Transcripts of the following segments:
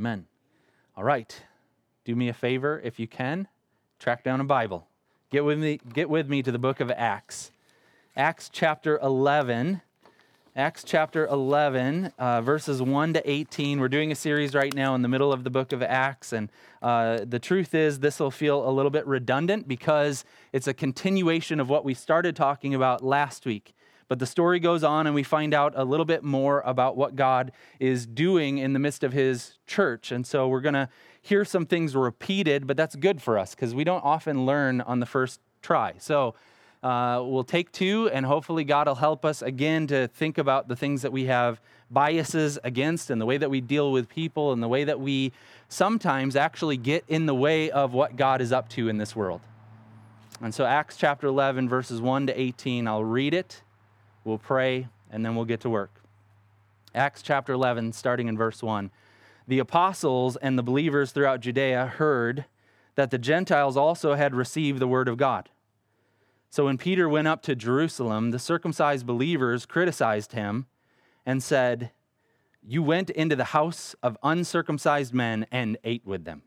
Amen. All right. Do me a favor if you can, track down a Bible. Get with me, get with me to the book of Acts. Acts chapter 11. Acts chapter 11, uh, verses 1 to 18. We're doing a series right now in the middle of the book of Acts. And uh, the truth is, this will feel a little bit redundant because it's a continuation of what we started talking about last week. But the story goes on, and we find out a little bit more about what God is doing in the midst of his church. And so we're going to hear some things repeated, but that's good for us because we don't often learn on the first try. So uh, we'll take two, and hopefully, God will help us again to think about the things that we have biases against and the way that we deal with people and the way that we sometimes actually get in the way of what God is up to in this world. And so, Acts chapter 11, verses 1 to 18, I'll read it We'll pray, and then we'll get to work. Acts chapter 11, starting in verse 1. The apostles and the believers throughout Judea heard that the Gentiles also had received the word of God. So when Peter went up to Jerusalem, the circumcised believers criticized him and said, You went into the house of uncircumcised men and ate with them.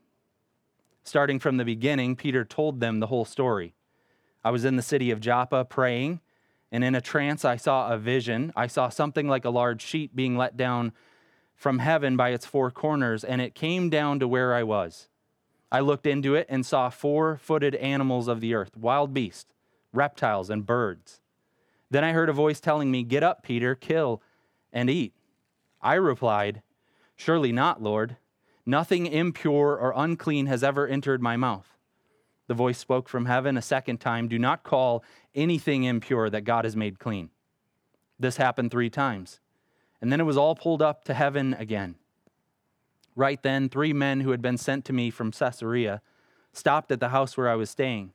Starting from the beginning, Peter told them the whole story. I was in the city of Joppa praying and in a trance, I saw a vision. I saw something like a large sheet being let down from heaven by its four corners, and it came down to where I was. I looked into it and saw four footed animals of the earth, wild beasts, reptiles, and birds. Then I heard a voice telling me, Get up, Peter, kill and eat. I replied, Surely not, Lord. Nothing impure or unclean has ever entered my mouth. The voice spoke from heaven a second time Do not call anything impure that God has made clean. This happened three times. And then it was all pulled up to heaven again. Right then, three men who had been sent to me from Caesarea stopped at the house where I was staying.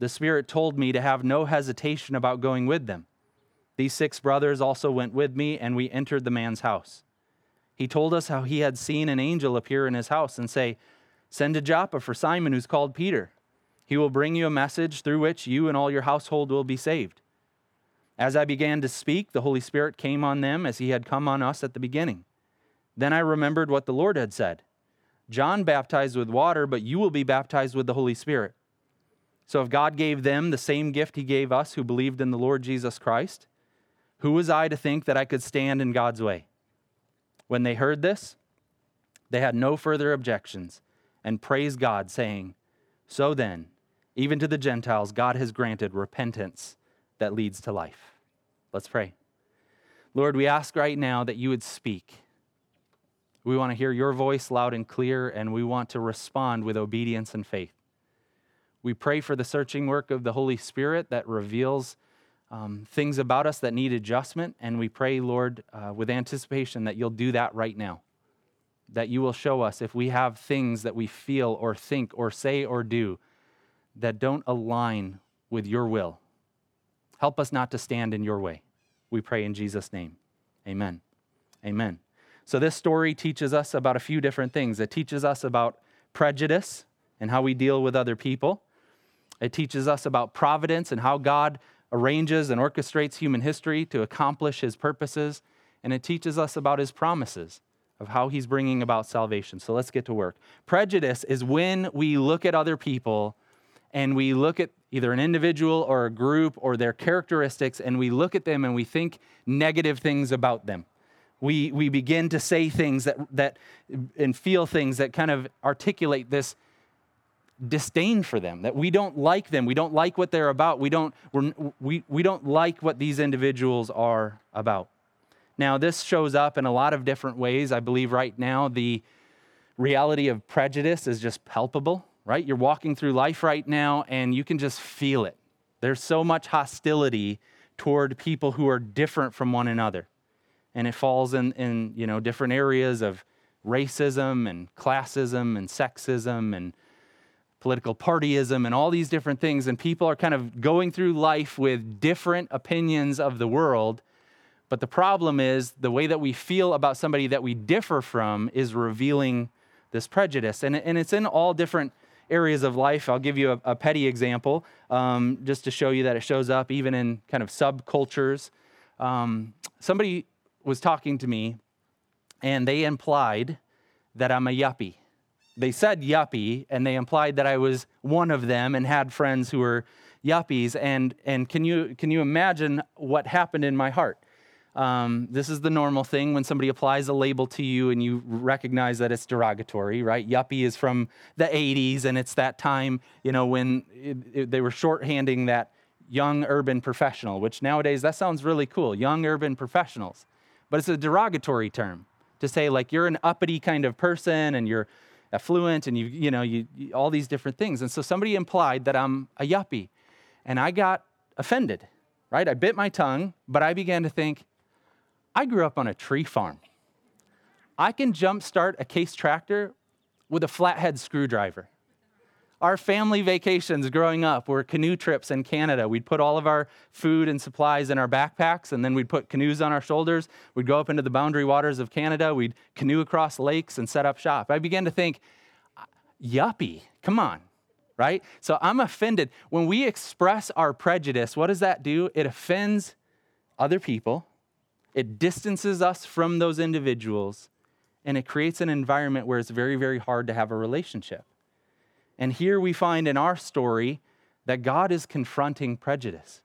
The Spirit told me to have no hesitation about going with them. These six brothers also went with me, and we entered the man's house. He told us how he had seen an angel appear in his house and say, Send to Joppa for Simon, who's called Peter. He will bring you a message through which you and all your household will be saved. As I began to speak, the Holy Spirit came on them as he had come on us at the beginning. Then I remembered what the Lord had said John baptized with water, but you will be baptized with the Holy Spirit. So if God gave them the same gift he gave us who believed in the Lord Jesus Christ, who was I to think that I could stand in God's way? When they heard this, they had no further objections and praised God, saying, So then, even to the Gentiles, God has granted repentance that leads to life. Let's pray. Lord, we ask right now that you would speak. We want to hear your voice loud and clear, and we want to respond with obedience and faith. We pray for the searching work of the Holy Spirit that reveals um, things about us that need adjustment, and we pray, Lord, uh, with anticipation that you'll do that right now. That you will show us if we have things that we feel or think or say or do that don't align with your will. Help us not to stand in your way. We pray in Jesus' name. Amen. Amen. So, this story teaches us about a few different things. It teaches us about prejudice and how we deal with other people. It teaches us about providence and how God arranges and orchestrates human history to accomplish his purposes. And it teaches us about his promises of how he's bringing about salvation. So, let's get to work. Prejudice is when we look at other people and we look at either an individual or a group or their characteristics and we look at them and we think negative things about them. We, we begin to say things that, that and feel things that kind of articulate this disdain for them, that we don't like them, we don't like what they're about, we don't, we, we don't like what these individuals are about. Now, this shows up in a lot of different ways. I believe right now the reality of prejudice is just palpable right? You're walking through life right now and you can just feel it. There's so much hostility toward people who are different from one another. And it falls in, in you know, different areas of racism and classism and sexism and political partyism and all these different things. And people are kind of going through life with different opinions of the world. But the problem is the way that we feel about somebody that we differ from is revealing this prejudice. And, and it's in all different areas of life. I'll give you a, a petty example um, just to show you that it shows up even in kind of subcultures. Um, somebody was talking to me and they implied that I'm a yuppie. They said yuppie, and they implied that I was one of them and had friends who were yuppies. And, and can, you, can you imagine what happened in my heart? Um, this is the normal thing when somebody applies a label to you and you recognize that it's derogatory, right? Yuppie is from the 80s, and it's that time, you know, when it, it, they were shorthanding that young urban professional, which nowadays that sounds really cool, young urban professionals. But it's a derogatory term to say like you're an uppity kind of person and you're affluent and you you know you, you all these different things. And so somebody implied that I'm a yuppie, and I got offended. Right? I bit my tongue, but I began to think, I grew up on a tree farm. I can jumpstart a case tractor with a flathead screwdriver. Our family vacations growing up were canoe trips in Canada. We'd put all of our food and supplies in our backpacks, and then we'd put canoes on our shoulders. We'd go up into the boundary waters of Canada. We'd canoe across lakes and set up shop. I began to think, yuppie, come on, right? So I'm offended. When we express our prejudice, what does that do? It offends other people, it distances us from those individuals, and it creates an environment where it's very, very hard to have a relationship. And here we find in our story that God is confronting prejudice.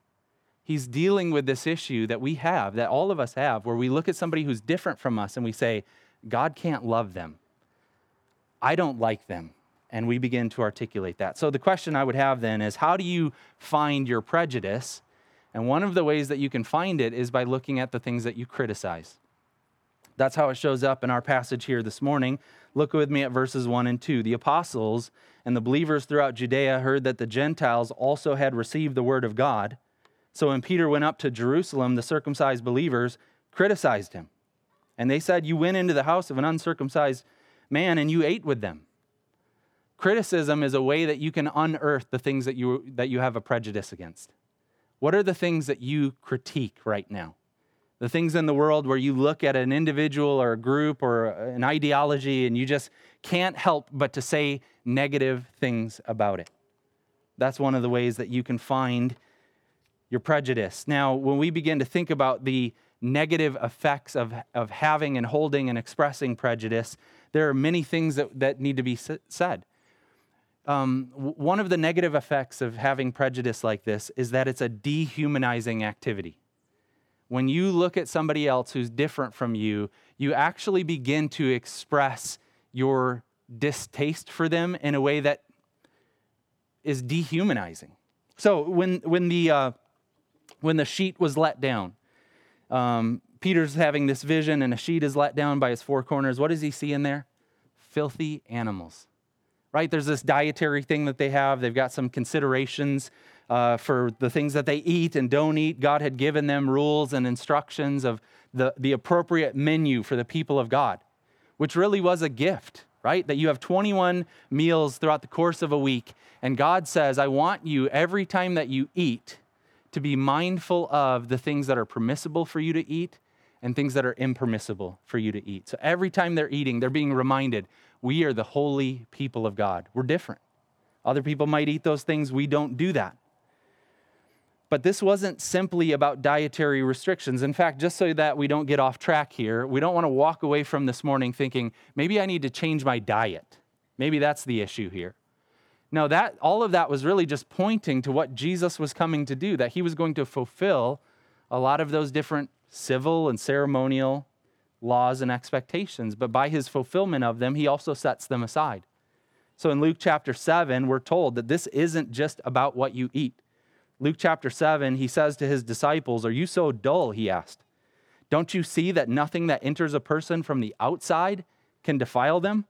He's dealing with this issue that we have, that all of us have, where we look at somebody who's different from us and we say, God can't love them. I don't like them. And we begin to articulate that. So the question I would have then is how do you find your prejudice? And one of the ways that you can find it is by looking at the things that you criticize. That's how it shows up in our passage here this morning. Look with me at verses 1 and 2. The apostles and the believers throughout Judea heard that the Gentiles also had received the word of God. So when Peter went up to Jerusalem, the circumcised believers criticized him. And they said, You went into the house of an uncircumcised man and you ate with them. Criticism is a way that you can unearth the things that you, that you have a prejudice against. What are the things that you critique right now? The things in the world where you look at an individual or a group or an ideology and you just can't help but to say negative things about it. That's one of the ways that you can find your prejudice. Now, when we begin to think about the negative effects of, of having and holding and expressing prejudice, there are many things that, that need to be said um, one of the negative effects of having prejudice like this is that it's a dehumanizing activity. When you look at somebody else who's different from you, you actually begin to express your distaste for them in a way that is dehumanizing. So when when the uh, when the sheet was let down, um, Peter's having this vision, and a sheet is let down by its four corners. What does he see in there? Filthy animals right? There's this dietary thing that they have. They've got some considerations uh, for the things that they eat and don't eat. God had given them rules and instructions of the, the appropriate menu for the people of God, which really was a gift, right? That you have 21 meals throughout the course of a week. And God says, I want you every time that you eat to be mindful of the things that are permissible for you to eat and things that are impermissible for you to eat. So every time they're eating, they're being reminded we are the holy people of God. We're different. Other people might eat those things, we don't do that. But this wasn't simply about dietary restrictions. In fact, just so that we don't get off track here, we don't want to walk away from this morning thinking, maybe I need to change my diet. Maybe that's the issue here. No, that all of that was really just pointing to what Jesus was coming to do, that he was going to fulfill a lot of those different civil and ceremonial laws and expectations, but by his fulfillment of them, he also sets them aside. So in Luke chapter 7, we're told that this isn't just about what you eat. Luke chapter 7, he says to his disciples, Are you so dull? He asked. Don't you see that nothing that enters a person from the outside can defile them?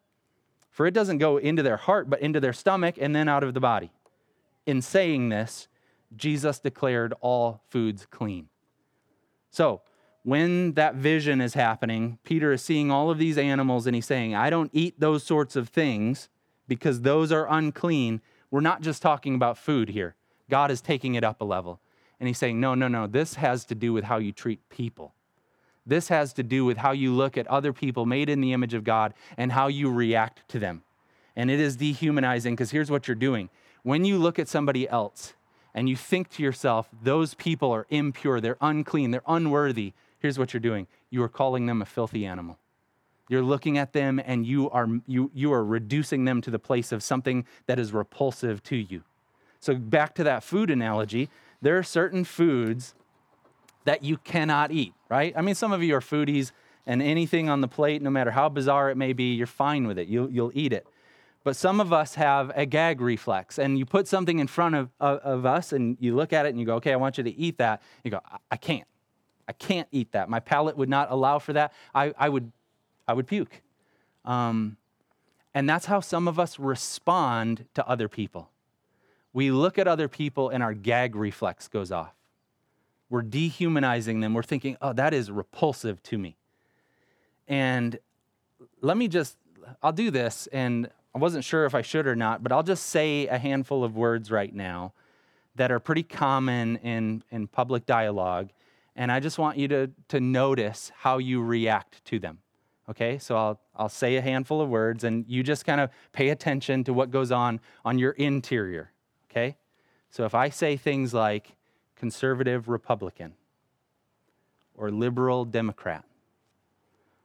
For it doesn't go into their heart, but into their stomach and then out of the body. In saying this, Jesus declared all foods clean. So, when that vision is happening, Peter is seeing all of these animals and he's saying, I don't eat those sorts of things because those are unclean. We're not just talking about food here. God is taking it up a level. And he's saying, No, no, no, this has to do with how you treat people. This has to do with how you look at other people made in the image of God and how you react to them. And it is dehumanizing because here's what you're doing. When you look at somebody else and you think to yourself, those people are impure, they're unclean, they're unworthy, here's what you're doing you are calling them a filthy animal. You're looking at them and you are, you, you are reducing them to the place of something that is repulsive to you. So, back to that food analogy, there are certain foods that you cannot eat, right? I mean, some of you are foodies, and anything on the plate, no matter how bizarre it may be, you're fine with it. You'll, you'll eat it. But some of us have a gag reflex, and you put something in front of, of, of us, and you look at it and you go, okay, I want you to eat that. You go, I, I can't. I can't eat that. My palate would not allow for that. I, I, would, I would puke. Um, and that's how some of us respond to other people. We look at other people and our gag reflex goes off. We're dehumanizing them. We're thinking, oh, that is repulsive to me. And let me just, I'll do this, and I wasn't sure if I should or not, but I'll just say a handful of words right now that are pretty common in, in public dialogue. And I just want you to, to notice how you react to them. Okay, so I'll, I'll say a handful of words, and you just kind of pay attention to what goes on on your interior. Okay, so if I say things like conservative Republican or liberal Democrat,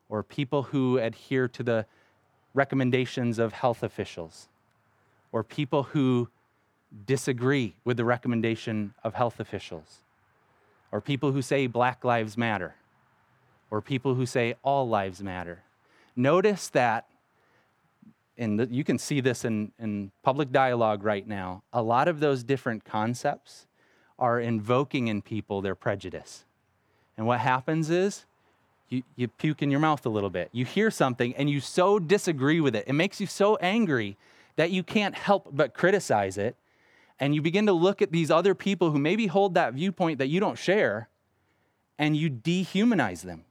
or people who adhere to the recommendations of health officials, or people who disagree with the recommendation of health officials, or people who say Black Lives Matter, or people who say all lives matter. Notice that, and you can see this in, in public dialogue right now, a lot of those different concepts are invoking in people their prejudice. And what happens is you, you puke in your mouth a little bit. You hear something and you so disagree with it. It makes you so angry that you can't help but criticize it. And you begin to look at these other people who maybe hold that viewpoint that you don't share and you dehumanize them.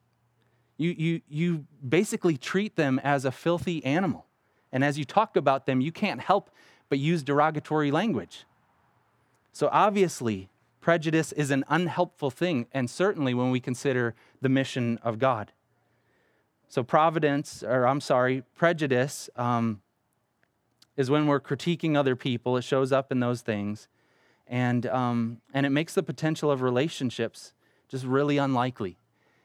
You, you, you basically treat them as a filthy animal. And as you talk about them, you can't help but use derogatory language. So obviously, prejudice is an unhelpful thing, and certainly when we consider the mission of God. So, providence, or I'm sorry, prejudice um, is when we're critiquing other people. It shows up in those things. And, um, and it makes the potential of relationships just really unlikely.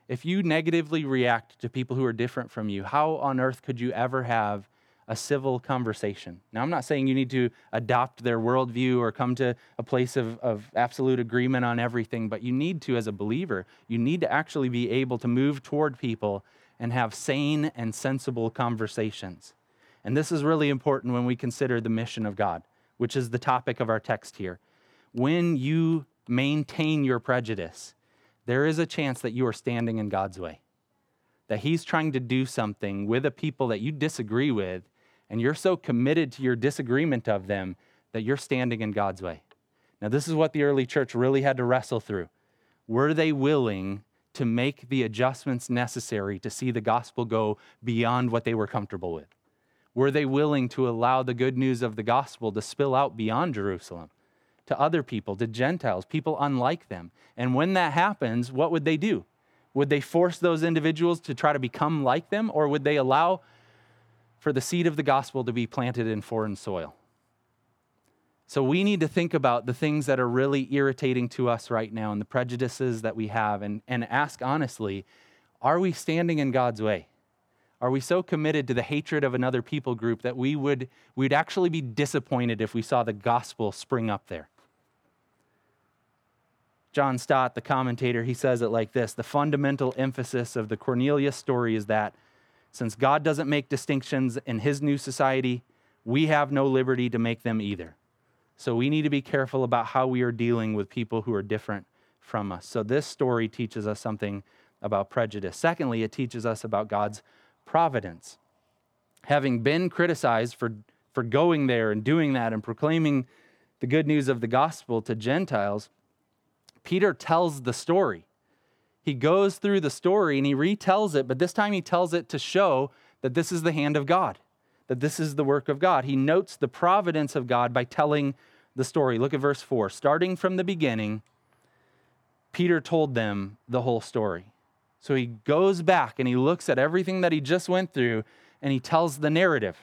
If you negatively react to people who are different from you, how on earth could you ever have a civil conversation. Now, I'm not saying you need to adopt their worldview or come to a place of, of absolute agreement on everything, but you need to, as a believer, you need to actually be able to move toward people and have sane and sensible conversations. And this is really important when we consider the mission of God, which is the topic of our text here. When you maintain your prejudice, there is a chance that you are standing in God's way. That He's trying to do something with a people that you disagree with, and you're so committed to your disagreement of them that you're standing in God's way. Now, this is what the early church really had to wrestle through. Were they willing to make the adjustments necessary to see the gospel go beyond what they were comfortable with? Were they willing to allow the good news of the gospel to spill out beyond Jerusalem to other people, to Gentiles, people unlike them? And when that happens, what would they do? Would they force those individuals to try to become like them, or would they allow for the seed of the gospel to be planted in foreign soil. So we need to think about the things that are really irritating to us right now and the prejudices that we have and, and ask honestly are we standing in God's way? Are we so committed to the hatred of another people group that we would we'd actually be disappointed if we saw the gospel spring up there? John Stott, the commentator, he says it like this The fundamental emphasis of the Cornelius story is that since God doesn't make distinctions in his new society, we have no liberty to make them either. So we need to be careful about how we are dealing with people who are different from us. So this story teaches us something about prejudice. Secondly, it teaches us about God's providence. Having been criticized for, for going there and doing that and proclaiming the good news of the gospel to Gentiles, Peter tells the story he goes through the story and he retells it, but this time he tells it to show that this is the hand of God, that this is the work of God. He notes the providence of God by telling the story. Look at verse 4. Starting from the beginning, Peter told them the whole story. So he goes back and he looks at everything that he just went through and he tells the narrative.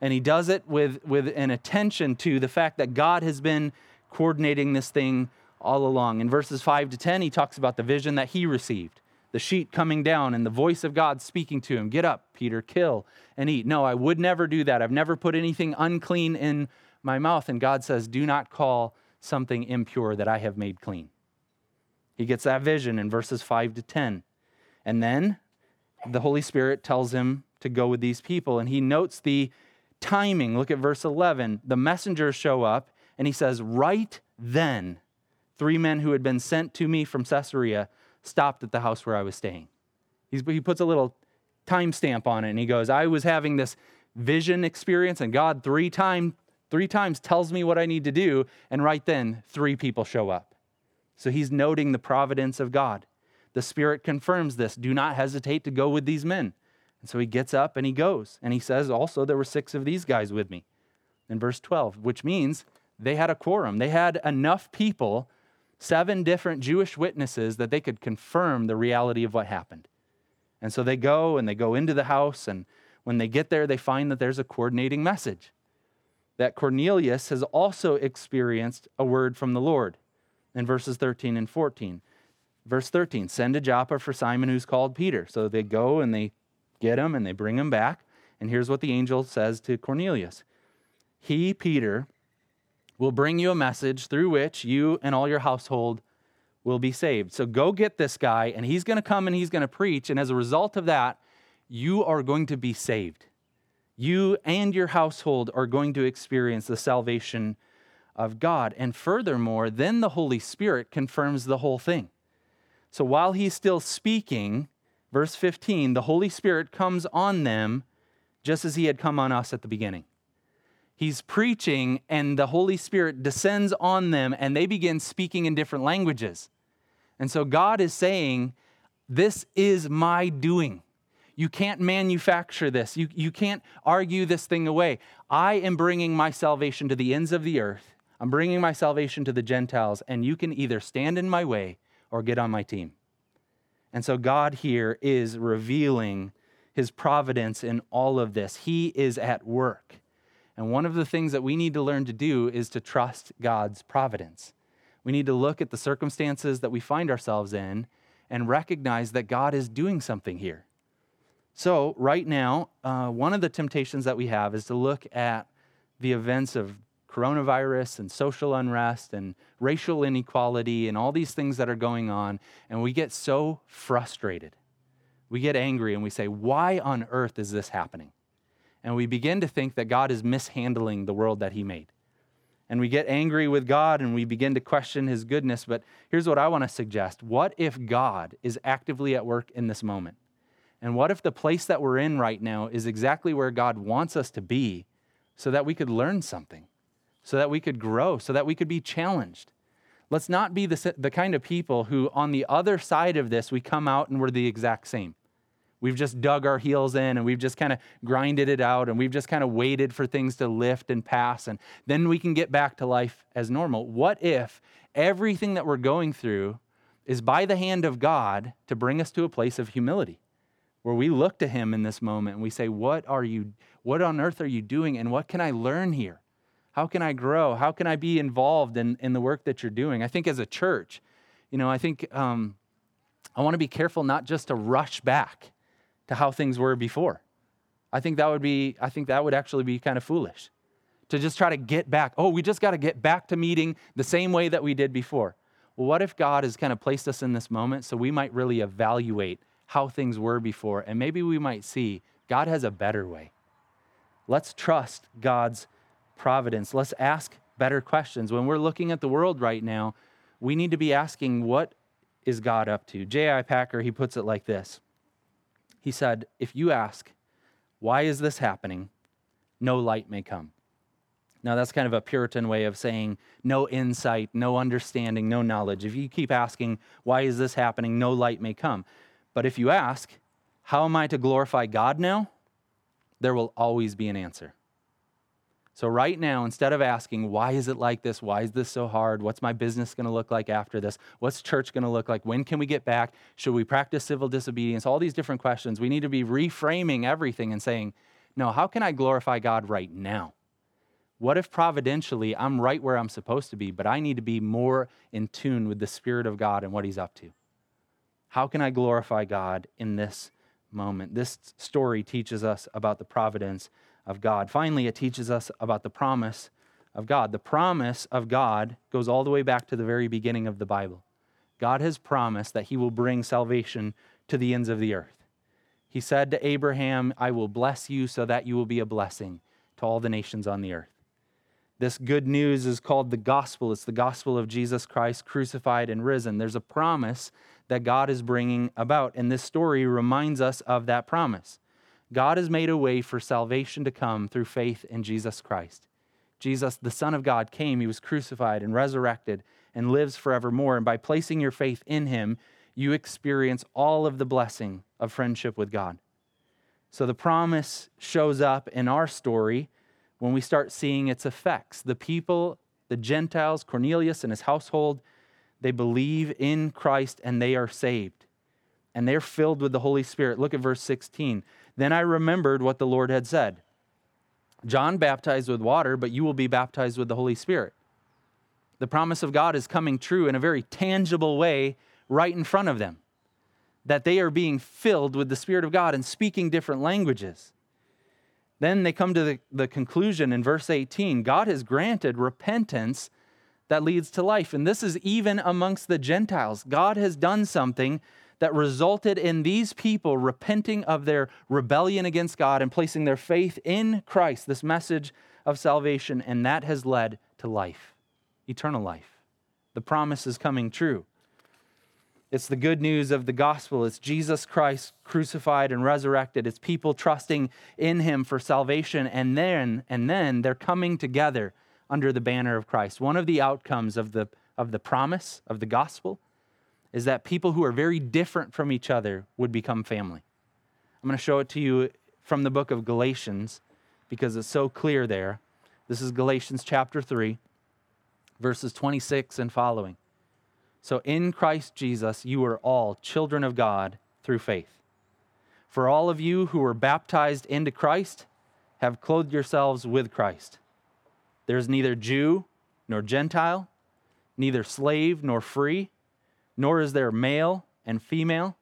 And he does it with, with an attention to the fact that God has been coordinating this thing all along. In verses 5 to 10, he talks about the vision that he received, the sheet coming down and the voice of God speaking to him, Get up, Peter, kill and eat. No, I would never do that. I've never put anything unclean in my mouth. And God says, Do not call something impure that I have made clean. He gets that vision in verses 5 to 10. And then the Holy Spirit tells him to go with these people. And he notes the timing. Look at verse 11. The messengers show up, and he says, Right then, three men who had been sent to me from Caesarea stopped at the house where I was staying. He's, he puts a little timestamp on it, and he goes, I was having this vision experience, and God three, three times tells me what I need to do, and right then, three people show up. So he's noting the providence of God. The Spirit confirms this. Do not hesitate to go with these men. And so he gets up and he goes. And he says, also, there were six of these guys with me in verse 12, which means they had a quorum. They had enough people, seven different Jewish witnesses, that they could confirm the reality of what happened. And so they go and they go into the house. And when they get there, they find that there's a coordinating message that Cornelius has also experienced a word from the Lord in verses 13 and 14. Verse 13, send to Joppa for Simon who's called Peter. So they go and they get him and they bring him back. And here's what the angel says to Cornelius He, Peter, will bring you a message through which you and all your household will be saved. So go get this guy, and he's going to come and he's going to preach. And as a result of that, you are going to be saved. You and your household are going to experience the salvation of God. And furthermore, then the Holy Spirit confirms the whole thing. So while he's still speaking, verse 15, the Holy Spirit comes on them just as he had come on us at the beginning. He's preaching, and the Holy Spirit descends on them, and they begin speaking in different languages. And so God is saying, This is my doing. You can't manufacture this. You, you can't argue this thing away. I am bringing my salvation to the ends of the earth. I'm bringing my salvation to the Gentiles, and you can either stand in my way or get on my team. And so God here is revealing his providence in all of this. He is at work. And one of the things that we need to learn to do is to trust God's providence. We need to look at the circumstances that we find ourselves in and recognize that God is doing something here. So, right now, uh, one of the temptations that we have is to look at the events of coronavirus and social unrest and racial inequality and all these things that are going on, and we get so frustrated. We get angry and we say, Why on earth is this happening? And we begin to think that God is mishandling the world that He made. And we get angry with God and we begin to question His goodness. But here's what I want to suggest What if God is actively at work in this moment? And what if the place that we're in right now is exactly where God wants us to be so that we could learn something? So that we could grow, so that we could be challenged. Let's not be the, the kind of people who, on the other side of this, we come out and we're the exact same. We've just dug our heels in and we've just kind of grinded it out and we've just kind of waited for things to lift and pass and then we can get back to life as normal. What if everything that we're going through is by the hand of God to bring us to a place of humility where we look to him in this moment and we say, "What are you what on earth are you doing and what can I learn here?" How can I grow? How can I be involved in, in the work that you're doing? I think as a church, you know, I think um, I want to be careful not just to rush back to how things were before. I think that would be, I think that would actually be kind of foolish to just try to get back. Oh, we just got to get back to meeting the same way that we did before. Well, what if God has kind of placed us in this moment so we might really evaluate how things were before and maybe we might see God has a better way. Let's trust God's providence. Let's ask better questions. When we're looking at the world right now, we need to be asking, what is God up to? J.I. Packer, he puts it like this He said, If you ask, why is this happening? No light may come. Now, that's kind of a Puritan way of saying no insight, no understanding, no knowledge. If you keep asking, why is this happening? No light may come. But if you ask, how am I to glorify God now? There will always be an answer. So, right now, instead of asking, why is it like this? Why is this so hard? What's my business going to look like after this? What's church going to look like? When can we get back? Should we practice civil disobedience? All these different questions. We need to be reframing everything and saying, no, how can I glorify God right now? What if providentially I'm right where I'm supposed to be, but I need to be more in tune with the Spirit of God and what He's up to? How can I glorify God in this moment? This story teaches us about the providence of God. Finally, it teaches us about the promise of God. The promise of God goes all the way back to the very beginning of the Bible. God has promised that he will bring salvation to the ends of the earth. He said to Abraham, I will bless you so that you will be a blessing to all the nations on the earth. This good news is called the gospel. It's the gospel of Jesus Christ crucified and risen. There's a promise that God is bringing about, and this story reminds us of that promise. God has made a way for salvation to come through faith in Jesus Christ. Jesus, the Son of God, came, he was crucified and resurrected and lives forevermore. And by placing your faith in him, you experience all of the blessing of friendship with God. So the promise shows up in our story when we start seeing its effects. The people, the Gentiles, Cornelius and his household, they believe in Christ and they are saved. And they're filled with the Holy Spirit. Look at verse 16. Then I remembered what the Lord had said John baptized with water, but you will be baptized with the Holy Spirit. The promise of God is coming true in a very tangible way right in front of them. That they are being filled with the Spirit of God and speaking different languages. Then they come to the, the conclusion in verse 18 God has granted repentance that leads to life. And this is even amongst the Gentiles. God has done something that resulted in these people repenting of their rebellion against God and placing their faith in Christ, this message of salvation, and that has led to life, eternal life. The promise is coming true. It's the good news of the gospel. It's Jesus Christ crucified and resurrected. It's people trusting in him for salvation and then and then they're coming together under the banner of Christ. One of the outcomes of the of the promise of the gospel is that people who are very different from each other would become family. I'm going to show it to you from the book of Galatians because it's so clear there. This is Galatians chapter 3 verses 26 and following. So in Christ Jesus, you are all children of God through faith. For all of you who were baptized into Christ have clothed yourselves with Christ. There is neither Jew nor Gentile, neither slave nor free, nor is there male and female,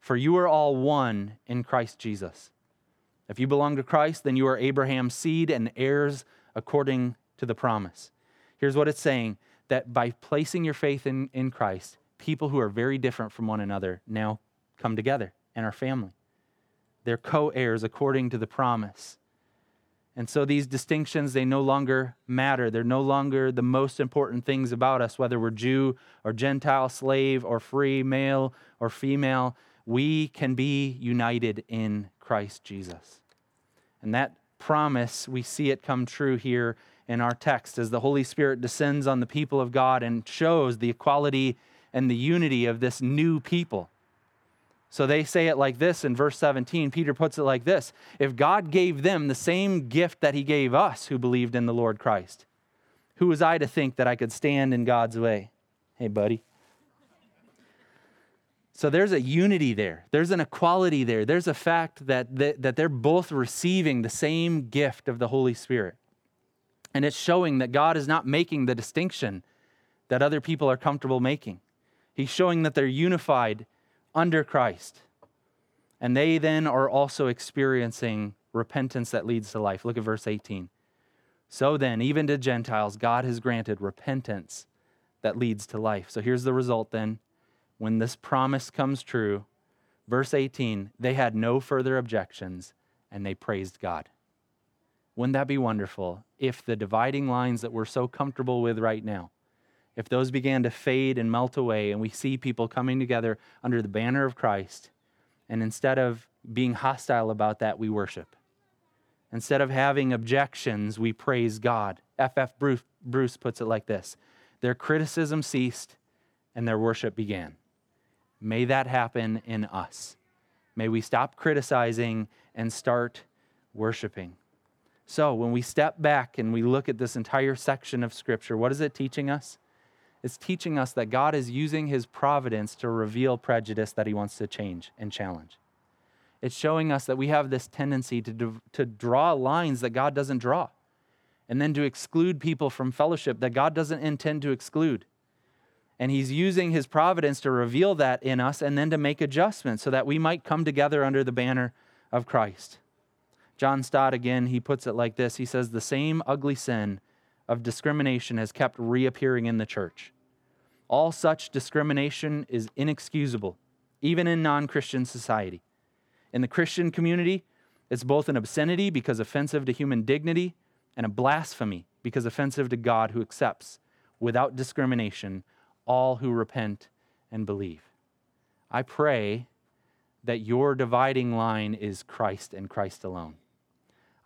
for you are all one in Christ Jesus. If you belong to Christ, then you are Abraham's seed and heirs according to the promise. Here's what it's saying that by placing your faith in, in Christ, people who are very different from one another now come together and are family. They're co heirs according to the promise. And so these distinctions, they no longer matter. They're no longer the most important things about us, whether we're Jew or Gentile, slave or free, male or female. We can be united in Christ Jesus. And that promise, we see it come true here in our text as the Holy Spirit descends on the people of God and shows the equality and the unity of this new people. So they say it like this in verse 17. Peter puts it like this If God gave them the same gift that he gave us who believed in the Lord Christ, who was I to think that I could stand in God's way? Hey, buddy. So there's a unity there. There's an equality there. There's a fact that, that, that they're both receiving the same gift of the Holy Spirit. And it's showing that God is not making the distinction that other people are comfortable making. He's showing that they're unified under Christ. And they then are also experiencing repentance that leads to life. Look at verse 18. So then, even to Gentiles, God has granted repentance that leads to life. So here's the result then. When this promise comes true, verse 18, they had no further objections and they praised God. Wouldn't that be wonderful if the dividing lines that we're so comfortable with right now, if those began to fade and melt away and we see people coming together under the banner of Christ, and instead of being hostile about that, we worship. Instead of having objections, we praise God. F.F. Bruce, Bruce puts it like this Their criticism ceased and their worship began. May that happen in us. May we stop criticizing and start worshiping. So, when we step back and we look at this entire section of Scripture, what is it teaching us? It's teaching us that God is using his providence to reveal prejudice that he wants to change and challenge. It's showing us that we have this tendency to, to draw lines that God doesn't draw, and then to exclude people from fellowship that God doesn't intend to exclude. And He's using His providence to reveal that in us and then to make adjustments so that we might come together under the banner of Christ. John Stott, again, he puts it like this He says, The same ugly sin of discrimination has kept reappearing in the church. All such discrimination is inexcusable, even in non Christian society. In the Christian community, it's both an obscenity because offensive to human dignity and a blasphemy because offensive to God who accepts, without discrimination, all who repent and believe. I pray that your dividing line is Christ and Christ alone.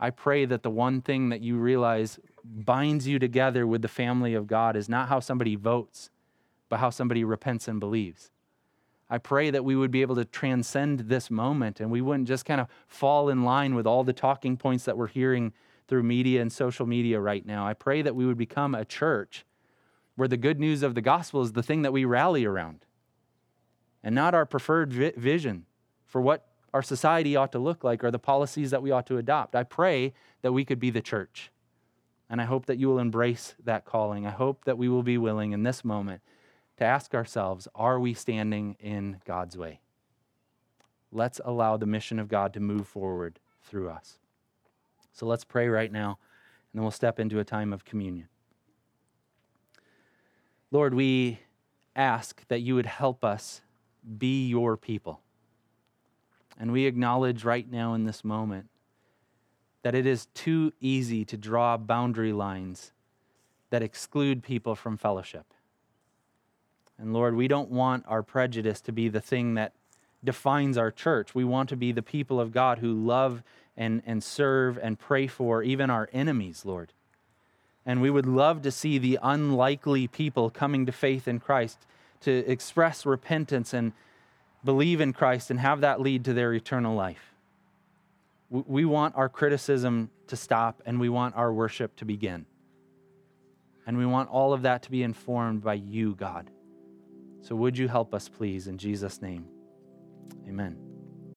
I pray that the one thing that you realize binds you together with the family of God is not how somebody votes, but how somebody repents and believes. I pray that we would be able to transcend this moment and we wouldn't just kind of fall in line with all the talking points that we're hearing through media and social media right now. I pray that we would become a church where the good news of the gospel is the thing that we rally around and not our preferred vi- vision for what our society ought to look like or the policies that we ought to adopt. I pray that we could be the church. And I hope that you will embrace that calling. I hope that we will be willing in this moment to ask ourselves are we standing in God's way? Let's allow the mission of God to move forward through us. So let's pray right now, and then we'll step into a time of communion. Lord, we ask that you would help us be your people. And we acknowledge right now in this moment that it is too easy to draw boundary lines that exclude people from fellowship. And Lord, we don't want our prejudice to be the thing that defines our church. We want to be the people of God who love and, and serve and pray for even our enemies, Lord. And we would love to see the unlikely people coming to faith in Christ to express repentance and believe in Christ and have that lead to their eternal life. We want our criticism to stop and we want our worship to begin. And we want all of that to be informed by you, God. So would you help us, please, in Jesus' name? Amen.